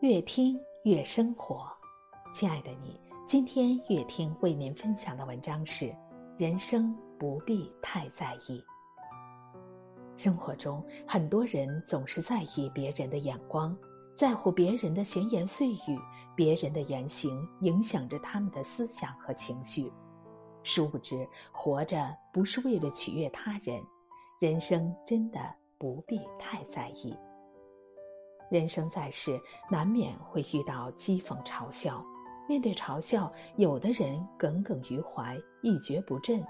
越听越生活，亲爱的你，今天越听为您分享的文章是：人生不必太在意。生活中，很多人总是在意别人的眼光，在乎别人的闲言碎语，别人的言行影响着他们的思想和情绪。殊不知，活着不是为了取悦他人，人生真的不必太在意。人生在世，难免会遇到讥讽、嘲笑。面对嘲笑，有的人耿耿于怀，一蹶不振；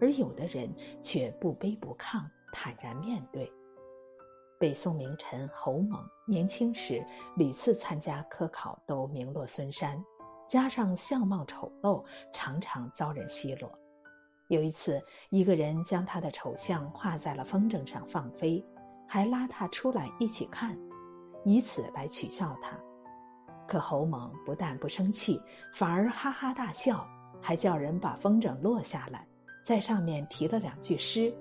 而有的人却不卑不亢，坦然面对。北宋名臣侯猛年轻时屡次参加科考都名落孙山，加上相貌丑陋，常常遭人奚落。有一次，一个人将他的丑相画在了风筝上放飞，还拉他出来一起看。以此来取笑他，可侯猛不但不生气，反而哈哈大笑，还叫人把风筝落下来，在上面题了两句诗：“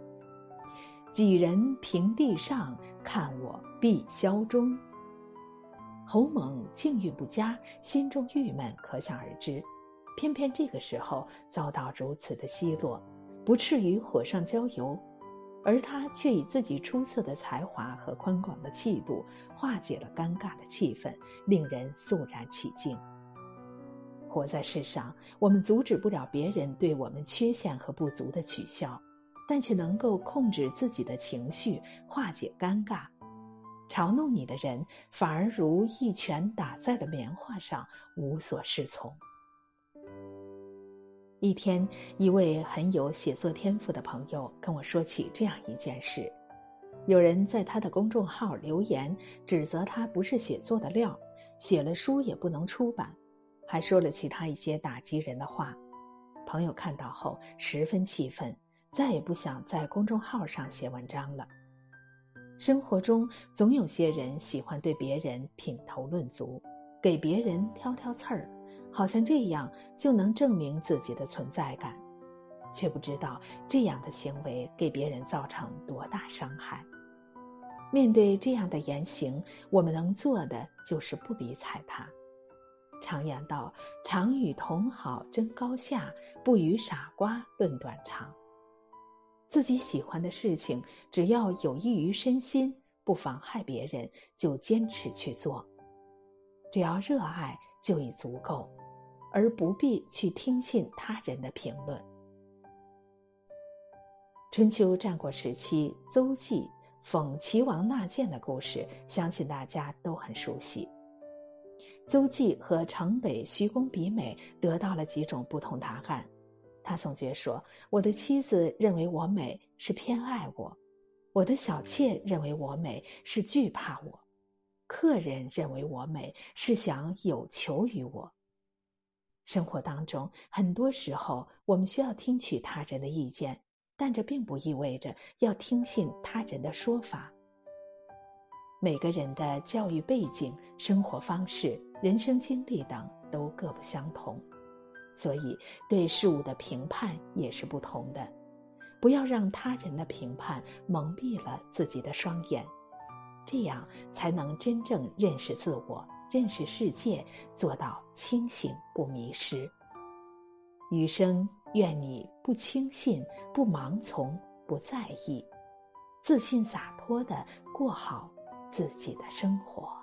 几人平地上，看我碧霄中。”侯猛境遇不佳，心中郁闷，可想而知。偏偏这个时候遭到如此的奚落，不至于火上浇油。而他却以自己出色的才华和宽广的气度，化解了尴尬的气氛，令人肃然起敬。活在世上，我们阻止不了别人对我们缺陷和不足的取笑，但却能够控制自己的情绪，化解尴尬。嘲弄你的人，反而如一拳打在了棉花上，无所适从。一天，一位很有写作天赋的朋友跟我说起这样一件事：有人在他的公众号留言，指责他不是写作的料，写了书也不能出版，还说了其他一些打击人的话。朋友看到后十分气愤，再也不想在公众号上写文章了。生活中总有些人喜欢对别人品头论足，给别人挑挑刺儿。好像这样就能证明自己的存在感，却不知道这样的行为给别人造成多大伤害。面对这样的言行，我们能做的就是不理睬他。常言道：“常与同好争高下，不与傻瓜论短长。”自己喜欢的事情，只要有益于身心，不妨害别人，就坚持去做。只要热爱，就已足够。而不必去听信他人的评论。春秋战国时期，邹忌讽齐王纳谏的故事，相信大家都很熟悉。邹忌和城北徐公比美得到了几种不同答案。他总结说：“我的妻子认为我美是偏爱我，我的小妾认为我美是惧怕我，客人认为我美是想有求于我。”生活当中，很多时候我们需要听取他人的意见，但这并不意味着要听信他人的说法。每个人的教育背景、生活方式、人生经历等都各不相同，所以对事物的评判也是不同的。不要让他人的评判蒙蔽了自己的双眼，这样才能真正认识自我。认识世界，做到清醒不迷失。余生，愿你不轻信，不盲从，不在意，自信洒脱的过好自己的生活。